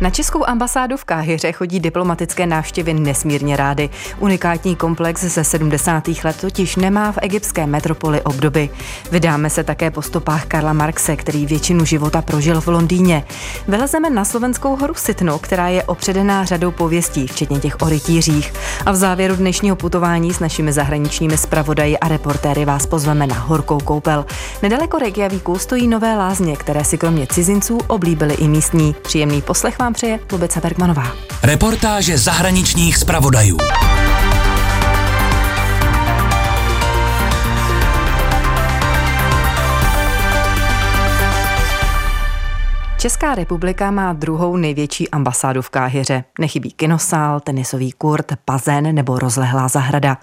Na českou ambasádu v Káhyře chodí diplomatické návštěvy nesmírně rády. Unikátní komplex ze 70. let totiž nemá v egyptské metropoli obdoby. Vydáme se také po stopách Karla Marxe, který většinu života prožil v Londýně. Vylezeme na slovenskou horu Sitnu, která je opředená řadou pověstí, včetně těch o rytířích. A v závěru dnešního putování s našimi zahraničními zpravodaji a reportéry vás pozveme na horkou koupel. Nedaleko Reykjavíku stojí nové lázně, které si kromě cizinců oblíbili i místní. Příjemný poslech vám přeje Lubica Bergmanová. Reportáže zahraničních zpravodajů. Česká republika má druhou největší ambasádu v Káhyře. Nechybí kinosál, tenisový kurt, bazén nebo rozlehlá zahrada.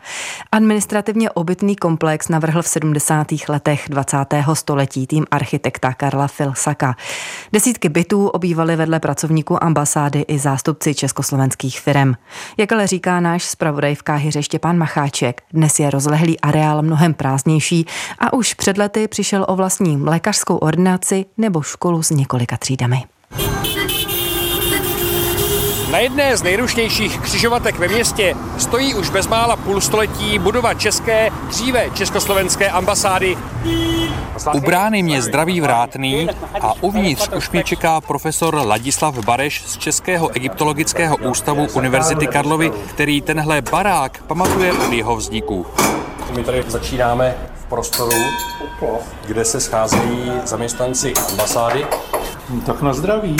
Administrativně obytný komplex navrhl v 70. letech 20. století tým architekta Karla Filsaka. Desítky bytů obývaly vedle pracovníků ambasády i zástupci československých firm. Jak ale říká náš zpravodaj v Káhyře Štěpán Macháček, dnes je rozlehlý areál mnohem prázdnější a už před lety přišel o vlastní lékařskou ordinaci nebo školu s několika třídami. Na jedné z nejrušnějších křižovatek ve městě stojí už bezmála půl století budova české, dříve československé ambasády. U brány mě zdraví vrátný a uvnitř už mě čeká profesor Ladislav Bareš z Českého egyptologického ústavu Univerzity Karlovy, který tenhle barák pamatuje od jeho vzniku. My tady začínáme v prostoru, kde se scházejí zaměstnanci ambasády. Tak na zdraví.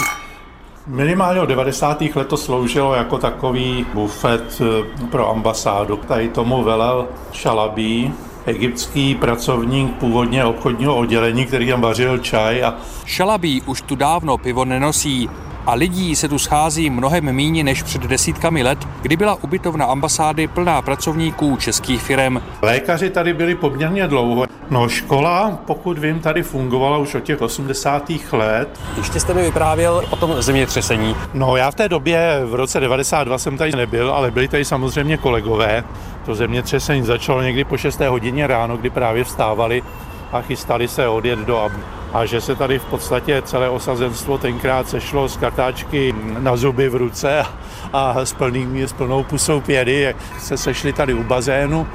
Minimálně od 90. let to sloužilo jako takový bufet eh, pro ambasádu. Tady tomu velel Šalabí, egyptský pracovník původně obchodního oddělení, který tam vařil čaj a Šalabí už tu dávno pivo nenosí a lidí se tu schází mnohem méně než před desítkami let, kdy byla ubytovna ambasády plná pracovníků českých firm. lékaři tady byli poměrně dlouho. No škola, pokud vím, tady fungovala už od těch 80. let. Ještě jste mi vyprávěl o tom zemětřesení. No já v té době, v roce 92 jsem tady nebyl, ale byli tady samozřejmě kolegové. To zemětřesení začalo někdy po 6. hodině ráno, kdy právě vstávali a chystali se odjet do. A že se tady v podstatě celé osazenstvo tenkrát sešlo z kartáčky na zuby v ruce a, s, plným, s plnou pusou pědy, jak se sešli tady u bazénu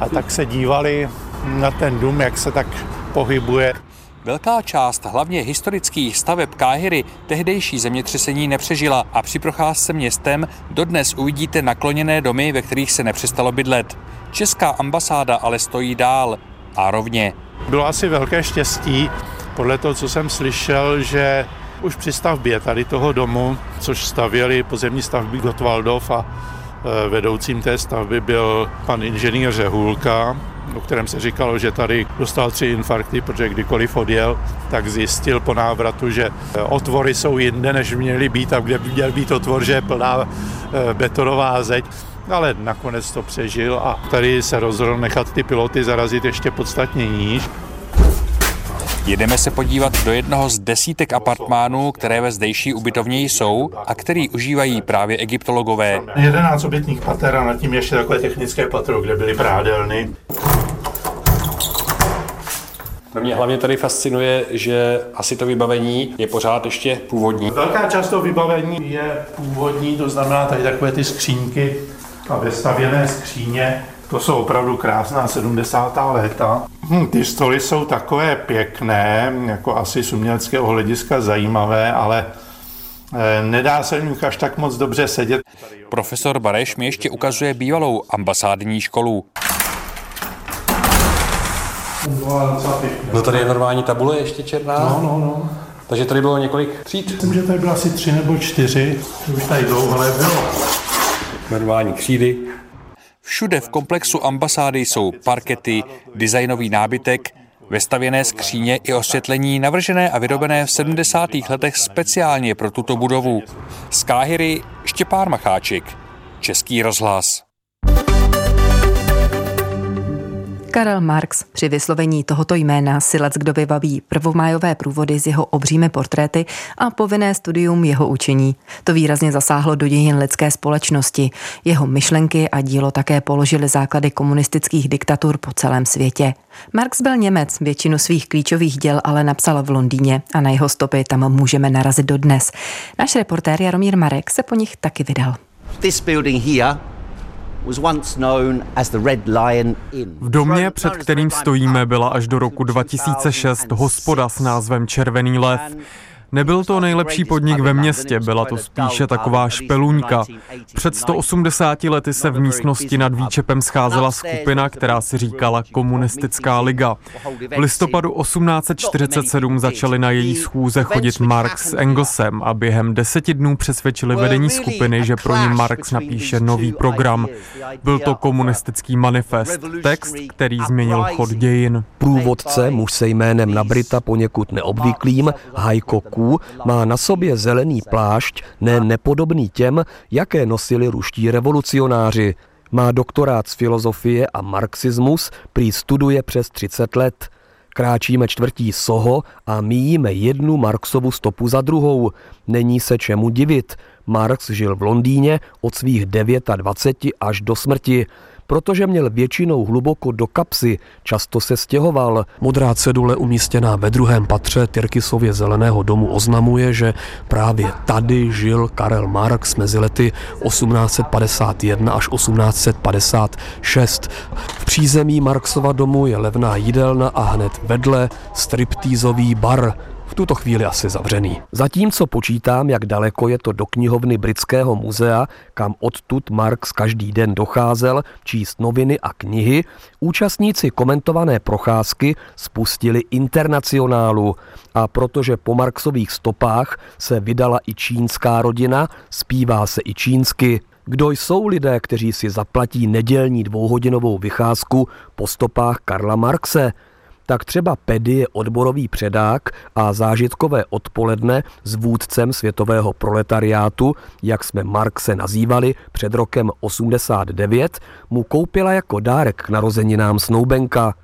a tak se dívali na ten dům, jak se tak pohybuje. Velká část hlavně historických staveb Káhyry tehdejší zemětřesení nepřežila a při procházce městem dodnes uvidíte nakloněné domy, ve kterých se nepřestalo bydlet. Česká ambasáda ale stojí dál a rovně. Bylo asi velké štěstí, podle toho, co jsem slyšel, že už při stavbě tady toho domu, což stavěli pozemní stavby Gotwaldov a e, vedoucím té stavby byl pan inženýr Řehůlka, o kterém se říkalo, že tady dostal tři infarkty, protože kdykoliv odjel, tak zjistil po návratu, že e, otvory jsou jinde, než měly být a kde měl být otvor, že je plná e, betonová zeď. Ale nakonec to přežil a tady se rozhodl nechat ty piloty zarazit ještě podstatně níž. Jedeme se podívat do jednoho z desítek apartmánů, které ve zdejší ubytovně jsou a který užívají právě egyptologové. 11 obytných pater a nad tím ještě takové technické patro, kde byly prádelny. Mě hlavně tady fascinuje, že asi to vybavení je pořád ještě původní. Velká část toho vybavení je původní, to znamená tady takové ty skřínky a vestavěné skříně. To jsou opravdu krásná 70. léta. Hm, ty stoly jsou takové pěkné, jako asi z uměleckého hlediska zajímavé, ale eh, nedá se v nich až tak moc dobře sedět. Profesor Bareš mi ještě ukazuje bývalou ambasádní školu. No tady je normální tabule ještě černá, No, no, no. takže tady bylo několik tříd. Myslím, že tady bylo asi tři nebo čtyři, už tady dlouho nebylo. Normální křídy. Všude v komplexu ambasády jsou parkety, designový nábytek, vestavěné skříně i osvětlení navržené a vyrobené v 70. letech speciálně pro tuto budovu. Z Káhyry Štěpán Macháček, Český rozhlas. Karel Marx při vyslovení tohoto jména si lec kdo vybaví prvomájové průvody s jeho obřími portréty a povinné studium jeho učení. To výrazně zasáhlo do dějin lidské společnosti. Jeho myšlenky a dílo také položily základy komunistických diktatur po celém světě. Marx byl Němec, většinu svých klíčových děl ale napsal v Londýně a na jeho stopy tam můžeme narazit dodnes. Náš reportér Jaromír Marek se po nich taky vydal. This building here v domě, před kterým stojíme, byla až do roku 2006 hospoda s názvem Červený lev. Nebyl to nejlepší podnik ve městě, byla to spíše taková špeluňka. Před 180 lety se v místnosti nad Výčepem scházela skupina, která si říkala Komunistická liga. V listopadu 1847 začali na její schůze chodit Marx s Engelsem a během deseti dnů přesvědčili vedení skupiny, že pro ně Marx napíše nový program. Byl to komunistický manifest, text, který změnil chod dějin. Průvodce, muž se jménem na Brita poněkud neobvyklým, Hajko vojáků má na sobě zelený plášť, ne nepodobný těm, jaké nosili ruští revolucionáři. Má doktorát z filozofie a marxismus, prý studuje přes 30 let. Kráčíme čtvrtí Soho a míjíme jednu Marxovu stopu za druhou. Není se čemu divit. Marx žil v Londýně od svých 29 až do smrti protože měl většinou hluboko do kapsy, často se stěhoval. Modrá cedule umístěná ve druhém patře Tyrkisově zeleného domu oznamuje, že právě tady žil Karel Marx mezi lety 1851 až 1856. V přízemí Marxova domu je levná jídelna a hned vedle striptýzový bar v tuto chvíli asi zavřený. Zatímco počítám, jak daleko je to do knihovny Britského muzea, kam odtud Marx každý den docházel číst noviny a knihy, účastníci komentované procházky spustili internacionálu a protože po Marxových stopách se vydala i čínská rodina, zpívá se i čínsky. Kdo jsou lidé, kteří si zaplatí nedělní dvouhodinovou vycházku po stopách Karla Marxe? Tak třeba Pedy je odborový předák a zážitkové odpoledne s vůdcem světového proletariátu, jak jsme Marxe nazývali před rokem 89, mu koupila jako dárek k narozeninám snoubenka.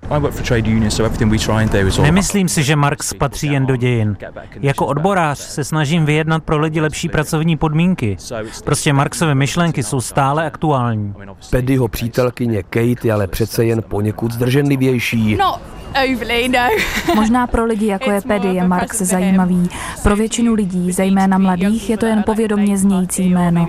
Nemyslím si, že Marx patří jen do dějin. Jako odborář se snažím vyjednat pro lidi lepší pracovní podmínky. Prostě Marxovy myšlenky jsou stále aktuální. Pedyho přítelkyně Kate je ale přece jen poněkud zdrženlivější. No, no. Možná pro lidi, jako je Pedy, je Marx zajímavý. Pro většinu lidí, zejména mladých, je to jen povědomně znějící jméno.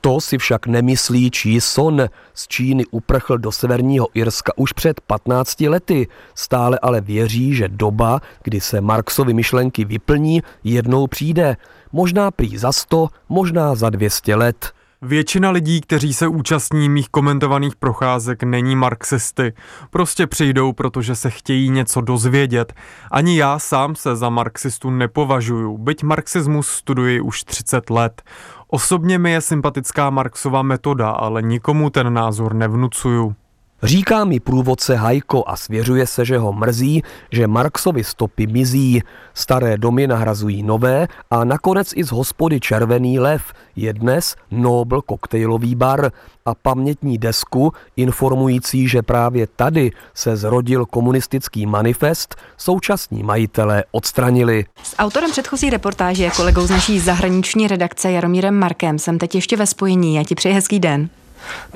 To si však nemyslí Chi Son. Z Číny uprchl do severního Irska už před 15 lety. Stále ale věří, že doba, kdy se Marxovy myšlenky vyplní, jednou přijde. Možná prý za 100, možná za 200 let. Většina lidí, kteří se účastní mých komentovaných procházek, není marxisty. Prostě přijdou, protože se chtějí něco dozvědět. Ani já sám se za marxistu nepovažuju, byť marxismus studuji už 30 let. Osobně mi je sympatická Marxova metoda, ale nikomu ten názor nevnucuju. Říká mi průvodce Hajko a svěřuje se, že ho mrzí, že Marxovi stopy mizí. Staré domy nahrazují nové a nakonec i z hospody Červený lev je dnes Nobel koktejlový bar a pamětní desku informující, že právě tady se zrodil komunistický manifest, současní majitelé odstranili. S autorem předchozí reportáže a kolegou z naší zahraniční redakce Jaromírem Markem jsem teď ještě ve spojení. Já ti přeji hezký den.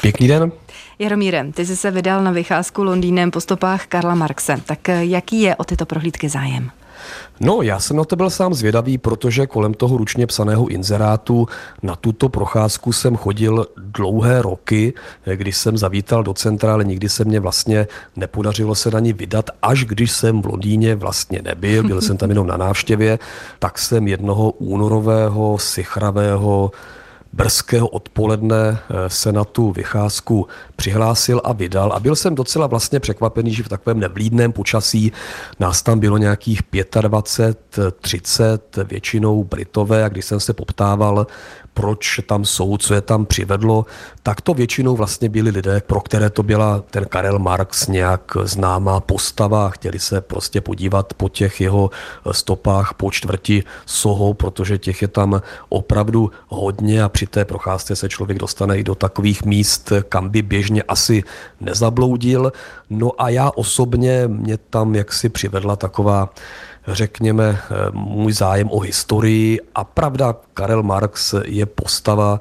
Pěkný den. Jaromíre, ty jsi se vydal na vycházku Londýnem po stopách Karla Marxe. Tak eh, jaký je o tyto prohlídky zájem? No, já jsem na to byl sám zvědavý, protože kolem toho ručně psaného inzerátu na tuto procházku jsem chodil dlouhé roky, když jsem zavítal do centra, ale nikdy se mě vlastně nepodařilo se na ní vydat, až když jsem v Londýně vlastně nebyl, byl jsem tam jenom na návštěvě, tak jsem jednoho únorového, sichravého brzkého odpoledne eh, se na tu vycházku přihlásil a vydal. A byl jsem docela vlastně překvapený, že v takovém nevlídném počasí nás tam bylo nějakých 25, 30, většinou Britové. A když jsem se poptával, proč tam jsou, co je tam přivedlo, tak to většinou vlastně byli lidé, pro které to byla ten Karel Marx nějak známá postava. Chtěli se prostě podívat po těch jeho stopách po čtvrti Soho, protože těch je tam opravdu hodně a při té procházce se člověk dostane i do takových míst, kam by běžně asi nezabloudil. No a já osobně mě tam jaksi přivedla taková řekněme, můj zájem o historii. A pravda, Karel Marx je postava,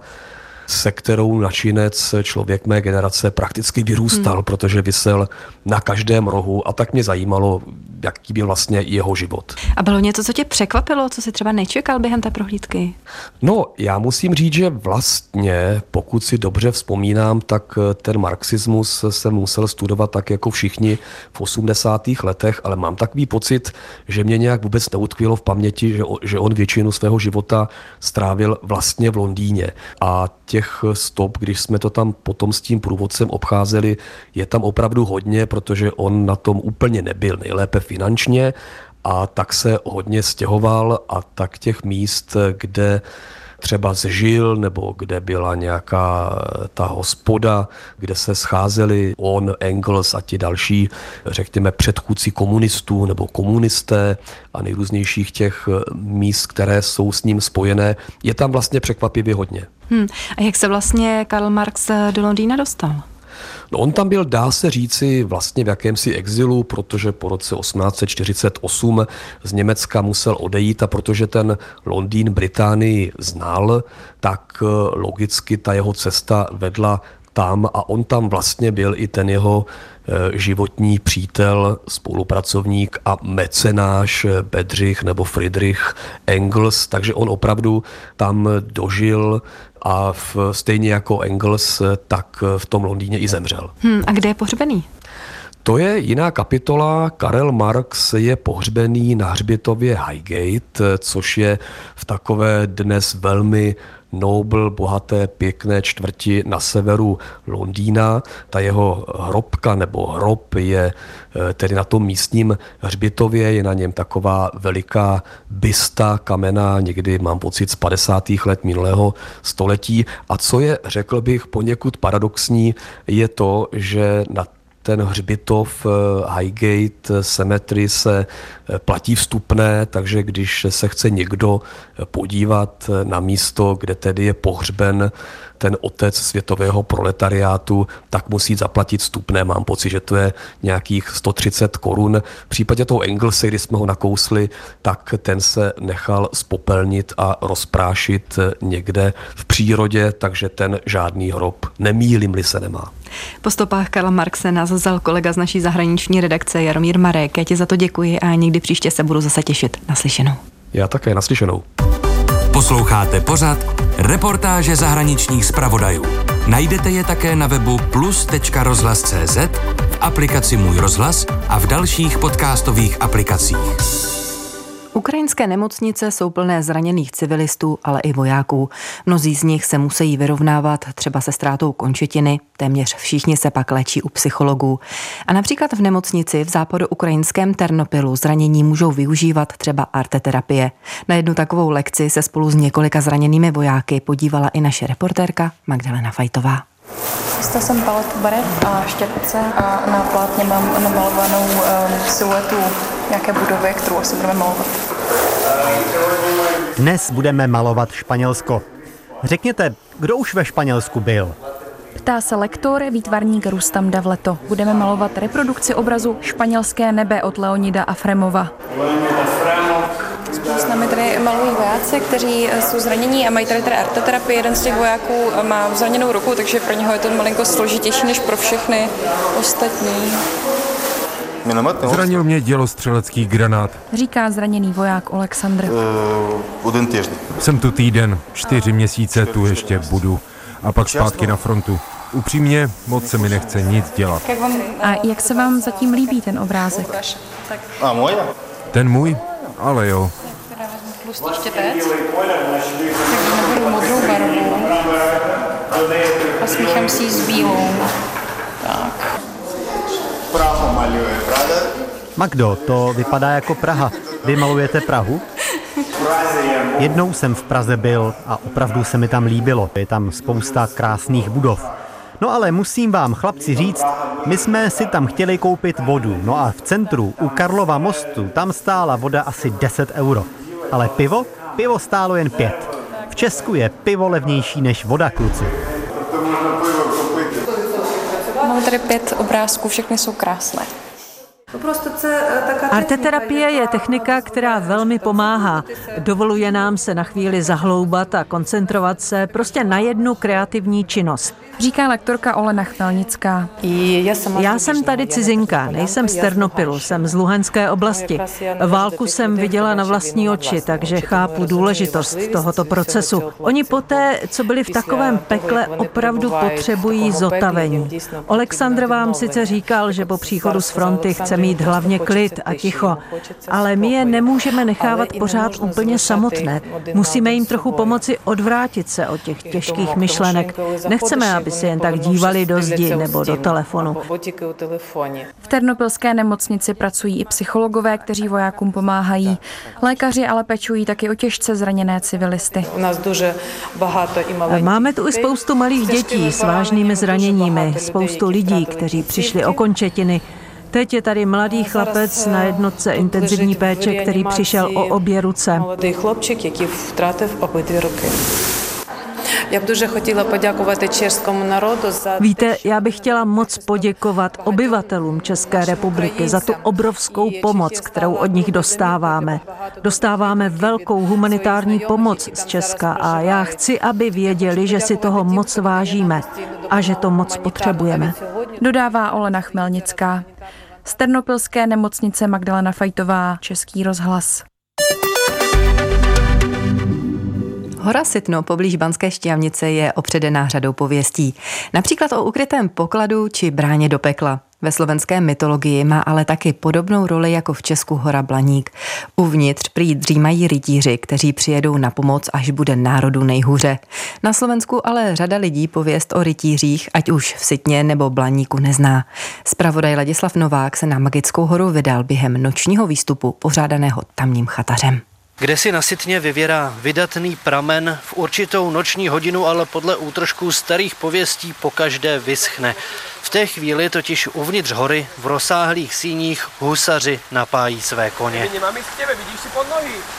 se kterou načinec člověk mé generace prakticky vyrůstal, hmm. protože vysel na každém rohu a tak mě zajímalo, jaký byl vlastně jeho život. A bylo něco, co tě překvapilo, co si třeba nečekal během té prohlídky? No, já musím říct, že vlastně, pokud si dobře vzpomínám, tak ten marxismus jsem musel studovat tak jako všichni v 80. letech, ale mám takový pocit, že mě nějak vůbec neutkvělo v paměti, že, že on většinu svého života strávil vlastně v Londýně. A těch stop, když jsme to tam potom s tím průvodcem obcházeli, je tam opravdu hodně, protože on na tom úplně nebyl nejlépe finančně a tak se hodně stěhoval a tak těch míst, kde třeba zžil, nebo kde byla nějaká ta hospoda, kde se scházeli on, Engels a ti další, řekněme, předchůdci komunistů nebo komunisté a nejrůznějších těch míst, které jsou s ním spojené, je tam vlastně překvapivě hodně. Hmm. A jak se vlastně Karl Marx do Londýna dostal? No on tam byl, dá se říci, vlastně v jakémsi exilu, protože po roce 1848 z Německa musel odejít a protože ten Londýn Británii znal, tak eh, logicky ta jeho cesta vedla tam a on tam vlastně byl i ten jeho eh, životní přítel, spolupracovník a mecenáš eh, Bedřich nebo Friedrich Engels, takže on opravdu tam dožil a v, stejně jako Engels, tak v tom Londýně i zemřel. Hmm, a kde je pohřbený? To je jiná kapitola. Karel Marx je pohřbený na hřbitově Highgate, což je v takové dnes velmi Noble, bohaté, pěkné čtvrti na severu Londýna. Ta jeho hrobka nebo hrob je eh, tedy na tom místním hřbitově, je na něm taková veliká bysta kamena, někdy mám pocit z 50. let minulého století. A co je, řekl bych, poněkud paradoxní, je to, že na ten hřbitov eh, Highgate Cemetery se platí vstupné, takže když se chce někdo podívat na místo, kde tedy je pohřben ten otec světového proletariátu, tak musí zaplatit vstupné. Mám pocit, že to je nějakých 130 korun. V případě toho Engelse, kdy jsme ho nakousli, tak ten se nechal spopelnit a rozprášit někde v přírodě, takže ten žádný hrob nemýlim-li se nemá. Po stopách Karla Marxe nás vzal kolega z naší zahraniční redakce Jaromír Marek. Já ti za to děkuji a někdy příště se budu zase těšit. Naslyšenou. Já také naslyšenou. Posloucháte pořad Reportáže zahraničních zpravodajů. Najdete je také na webu plus.rozhlas.cz, v aplikaci Můj rozhlas a v dalších podcastových aplikacích. Ukrajinské nemocnice jsou plné zraněných civilistů, ale i vojáků. Mnozí z nich se musí vyrovnávat třeba se ztrátou končetiny, téměř všichni se pak léčí u psychologů. A například v nemocnici v západu ukrajinském Ternopilu zranění můžou využívat třeba arteterapie. Na jednu takovou lekci se spolu s několika zraněnými vojáky podívala i naše reportérka Magdalena Fajtová. Dostal jsem paletu barev a štětce a na plátně mám namalovanou um, siluetu nějaké budovy, kterou asi budeme malovat. Dnes budeme malovat Španělsko. Řekněte, kdo už ve Španělsku byl? Ptá se lektor, výtvarník Rustam Davleto. Budeme malovat reprodukci obrazu Španělské nebe od Leonida Afremova. S námi tady malují vojáci, kteří jsou zranění a mají tady tady artoterapii. Jeden z těch vojáků má zraněnou ruku, takže pro něho je to malinko složitější než pro všechny ostatní. Zranil mě dělostřelecký granát. Říká zraněný voják Oleksandr. Jsem tu týden, čtyři měsíce tu ještě budu. A pak zpátky na frontu. Upřímně, moc se mi nechce nic dělat. A jak se vám zatím líbí ten obrázek? Ten můj? Ale jo. Tlustý štěpec. Tak nahoru modrou barvu. A smíchám si ji s bílou. Tak. Magdo, to vypadá jako Praha. Vy malujete Prahu? Jednou jsem v Praze byl a opravdu se mi tam líbilo. Je tam spousta krásných budov. No ale musím vám, chlapci, říct, my jsme si tam chtěli koupit vodu. No a v centru, u Karlova mostu, tam stála voda asi 10 euro. Ale pivo? Pivo stálo jen 5. V Česku je pivo levnější než voda, kluci. Máme tady pět obrázků, všechny jsou krásné. Arteterapie je technika, která velmi pomáhá. Dovoluje nám se na chvíli zahloubat a koncentrovat se prostě na jednu kreativní činnost. Říká lektorka Olena Chmelnická. Já jsem tady cizinka, nejsem z Ternopilu, jsem z Luhanské oblasti. Válku jsem viděla na vlastní oči, takže chápu důležitost tohoto procesu. Oni poté, co byli v takovém pekle, opravdu potřebují zotavení. Oleksandr vám sice říkal, že po příchodu z fronty chce mít hlavně klid a ticho, ale my je nemůžeme nechávat pořád úplně samotné. Musíme jim trochu pomoci odvrátit se od těch těžkých myšlenek. Nechceme, aby se jen tak dívali do zdi nebo do telefonu. V Ternopilské nemocnici pracují i psychologové, kteří vojákům pomáhají. Lékaři ale pečují taky o těžce zraněné civilisty. Máme tu i spoustu malých dětí s vážnými zraněními, spoustu lidí, kteří přišli o končetiny, Teď je tady mladý chlapec na jednotce intenzivní péče, který přišel o obě ruce. Mladý chlapček, jaký vtratil obě ruky. Já bych дуже chtěla poděkovat českému národu za... Víte, já bych chtěla moc poděkovat obyvatelům České republiky za tu obrovskou pomoc, kterou od nich dostáváme. Dostáváme velkou humanitární pomoc z Česka a já chci, aby věděli, že si toho moc vážíme a že to moc potřebujeme. Dodává Olena Chmelnická. Z Ternopilské nemocnice Magdalena Fajtová, Český rozhlas. Hora Sitno poblíž Banské šťavnice je opředená řadou pověstí. Například o ukrytém pokladu či bráně do pekla. Ve slovenské mytologii má ale taky podobnou roli jako v Česku hora Blaník. Uvnitř prý dřímají rytíři, kteří přijedou na pomoc, až bude národu nejhůře. Na Slovensku ale řada lidí pověst o rytířích, ať už v Sitně nebo Blaníku nezná. Spravodaj Ladislav Novák se na Magickou horu vydal během nočního výstupu pořádaného tamním chatařem kde si nasytně vyvěrá vydatný pramen, v určitou noční hodinu ale podle útržků starých pověstí pokaždé vyschne. V té chvíli totiž uvnitř hory v rozsáhlých síních husaři napájí své koně.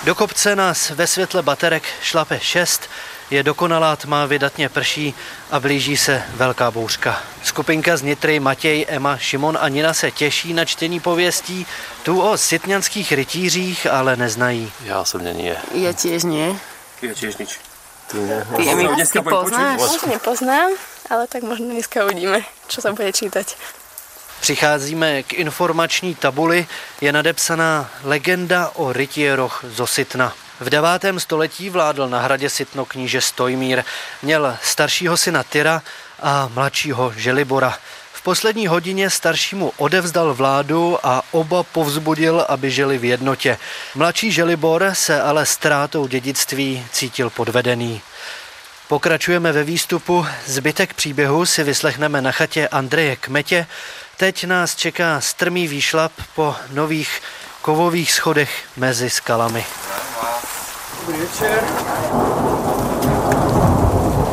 Do kopce nás ve světle baterek šlape šest, je dokonalá tma, vydatně prší a blíží se velká bouřka. Skupinka z Nitry, Matěj, Ema, Šimon a Nina se těší na čtení pověstí. Tu o sitňanských rytířích ale neznají. Já jsem nie. Já těž nie. Já těž nič. Ty, ne. Ty, ty, ty, ty poznáš? Nepoznám, ale tak možná dneska uvidíme, co se bude čítat. Přicházíme k informační tabuli, je nadepsaná legenda o rytieroch z Ositna. V 9. století vládl na hradě Sitno kníže Stojmír. Měl staršího syna Tyra a mladšího Želibora. V poslední hodině staršímu odevzdal vládu a oba povzbudil, aby žili v jednotě. Mladší Želibor se ale ztrátou dědictví cítil podvedený. Pokračujeme ve výstupu. Zbytek příběhu si vyslechneme na chatě Andreje Kmetě. Teď nás čeká strmý výšlap po nových kovových schodech mezi skalami. Dobrý večer.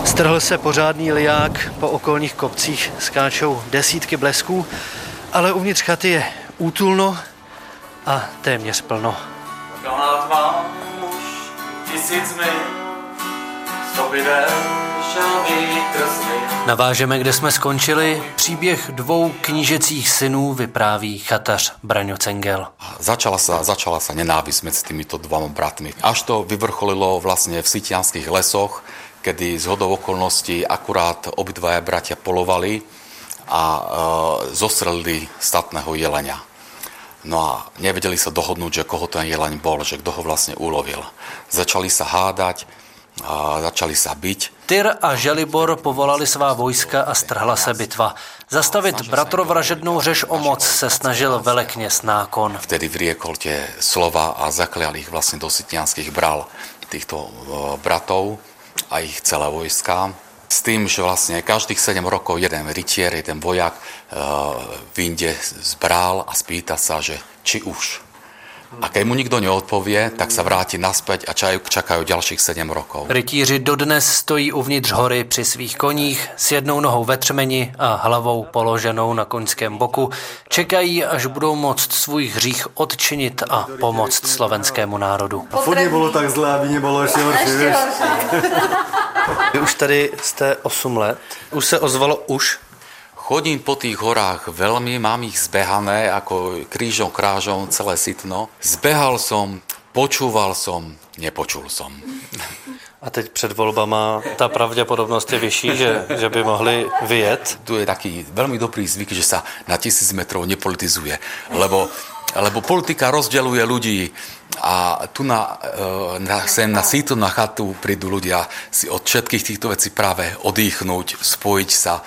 Strhl se pořádný liák, po okolních kopcích skáčou desítky blesků, ale uvnitř chaty je útulno a téměř plno. Kamarád mám už tisíc mil, Navážeme, kde jsme skončili. Příběh dvou knížecích synů vypráví chatař Braňo Cengel. Začala sa, začala sa nenávisť medzi týmito dvoma bratmi. Až to vyvrcholilo vlastne v sitianských lesoch, kedy z hodou okolností akurát obidvaja bratia polovali a e, zostrelili statného jelenia. No a nevedeli sa dohodnúť, že koho ten jeleň bol, že kto ho vlastne ulovil. Začali sa hádať, a začali sa byť. Tyr a Želibor povolali svá vojska a strhla se bitva. Zastavit bratrovražednou řeš o moc se snažil velekněz Nákon. Vtedy vriekol tie slova a zaklial ich vlastne do Sitnianských bral týchto bratov a ich celé vojska. S tým, že vlastne každých 7 rokov jeden rytier, jeden vojak vyjde z brál a spýta sa, že či už A keď mu nikto neodpovie, tak sa vráti naspäť a čakajú ďalších 7 rokov. Rytíři dodnes stojí uvnitř hory při svých koních s jednou nohou ve třmeni a hlavou položenou na koňském boku. Čekají, až budou moct svůj hřích odčinit a pomoct slovenskému národu. A furt bylo tak zlé, aby nebylo ještě horší, Vy už tady jste 8 let. Už se ozvalo už Chodím po tých horách veľmi, mám ich zbehané ako krížom, krážom, celé sitno. Zbehal som, počúval som, nepočul som. A teď před volbama ta pravděpodobnost je vyšší, že, že by mohli vyjet? Tu je taký veľmi dobrý zvyk, že sa na tisíc metrov nepolitizuje, lebo, lebo politika rozděluje ľudí a tu na, e, na, sem na sítu, na chatu prídu ľudia si od všetkých týchto vecí práve odýchnuť, spojiť sa,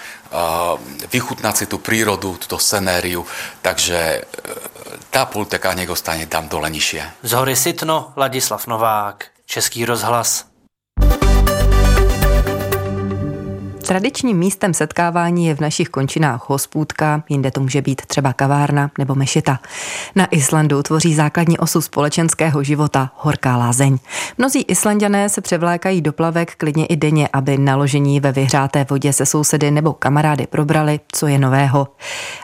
vychutnať si tú prírodu, túto scenériu, takže e, tá politika nech ostane tam dole nižšie. Z hory Sitno, Ladislav Novák, Český rozhlas. Tradičním místem setkávání je v našich končinách hospůdka, jinde to může být třeba kavárna nebo mešita. Na Islandu tvoří základní osu společenského života horká lázeň. Mnozí Islandané se převlékají do plavek klidně i denně, aby naložení ve vyhřáté vodě se sousedy nebo kamarády probrali, co je nového.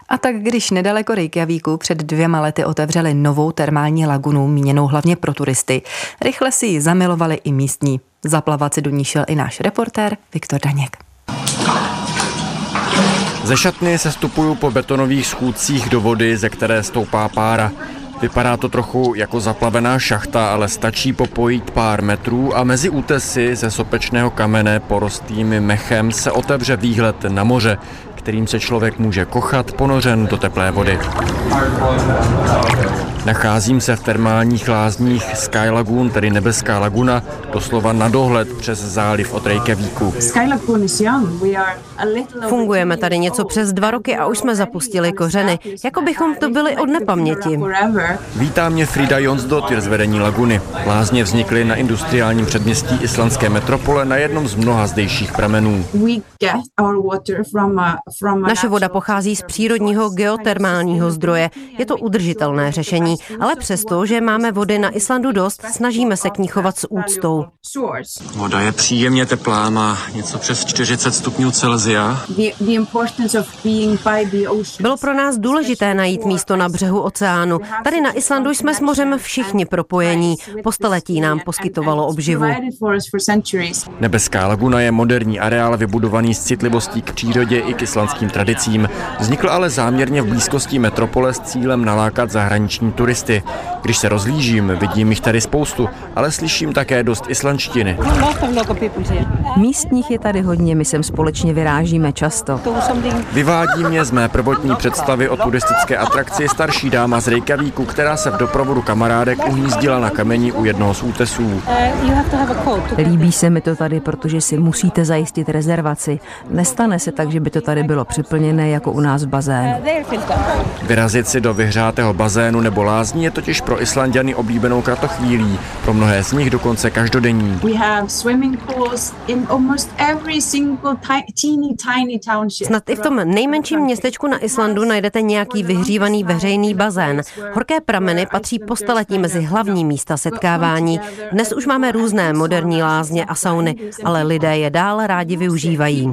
A tak když nedaleko Reykjavíku před dvěma lety otevřeli novou termální lagunu, míněnou hlavně pro turisty, rychle si ji zamilovali i místní. Zaplavat si do ní šel i náš reportér Viktor Daněk. Ze šatny se stupuju po betonových schůdcích do vody, ze které stoupá pára. Vypadá to trochu jako zaplavená šachta, ale stačí popojit pár metrů a mezi útesy ze sopečného kamene porostým mechem se otevře výhled na moře, kterým se člověk může kochat ponořen do teplé vody. Nacházím se v termálních lázních Sky Lagoon, tedy Nebeská laguna, doslova na dohled přes záliv od Reykjavíku. Fungujeme tady něco přes dva roky a už jsme zapustili kořeny, jako bychom to byli od nepaměti. Vítá mě Frida Jonsdottir z vedení laguny. Lázně vznikly na industriálním předměstí islandské metropole na jednom z mnoha zdejších pramenů. Naše voda pochází z přírodního geotermálního zdroje. Je to udržitelné řešení, ale přesto, že máme vody na Islandu dost, snažíme se k ní chovat s úctou. Voda je příjemně teplá, má něco přes 40 stupňů Celsia. Bylo pro nás důležité najít místo na břehu oceánu. Tady na Islandu jsme s mořem všichni propojení. Po staletí nám poskytovalo obživu. Nebeská laguna je moderní areál vybudovaný s citlivostí k přírodě i k islandským tradicím. Vznikl ale záměrně v blízkosti metropole s cílem nalákat zahraniční turisty. Když se rozlížím, vidím jich tady spoustu, ale slyším také dost islandštiny. Místních je tady hodně, my sem společně vyrážíme často. Vyvádí mě z mé prvotní představy o turistické atrakci starší dáma z Reykjavíku, která se v doprovodu kamarádek uhnízdila na kameni u jednoho z útesů. Líbí se mi to tady, protože si musíte zajistit rezervaci. Nestane se tak, že by to tady bylo připlněné jako u nás v bazénu. Vyrazit si do vyhřátého bazénu nebo lázní je totiž pro Islandiany oblíbenou kratochvílí, pro mnohé z nich dokonce každodenní. Snad i v tom nejmenším městečku na Islandu najdete nějaký vyhřívaný veřejný bazén. Horké prameny patří po staletí mezi hlavní místa setkávání. Dnes už máme různé moderní lázně a sauny, ale lidé je dále rádi využívají.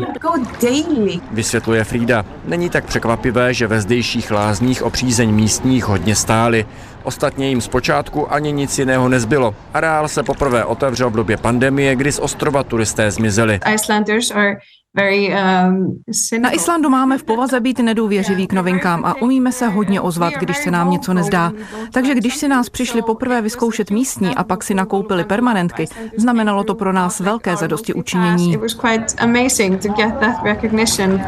Vysvětluje Frida. Není tak překvapivé, že ve zdejších lázních o přízeň místních hodně stály. Ostatně jim zpočátku ani nic jiného nezbylo. Areál se poprvé otevřel v době pandemie, kdy z ostrova turisté zmizeli. Um, Na Islandu máme v povaze být nedůvěřiví k novinkám a umíme se hodně ozvat, když se nám něco nezdá. Takže když si nás přišli poprvé vyzkoušet místní a pak si nakoupili permanentky, znamenalo to pro nás velké zadosti učinění.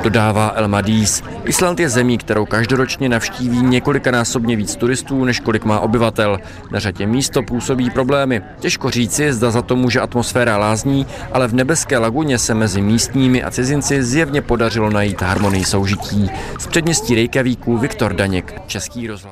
Dodává Elma Dies. Island je zemí, kterou každoročně navštíví několikanásobně víc turistů, než kolik má obyvatel. Na řadě místo působí problémy. Těžko říci, zda za to může atmosféra lázní, ale v nebeské laguně se mezi místními a cizinci zjevně podařilo najít harmonii soužití. Z předměstí Reykjavíku Viktor Daněk, Český rozhlas.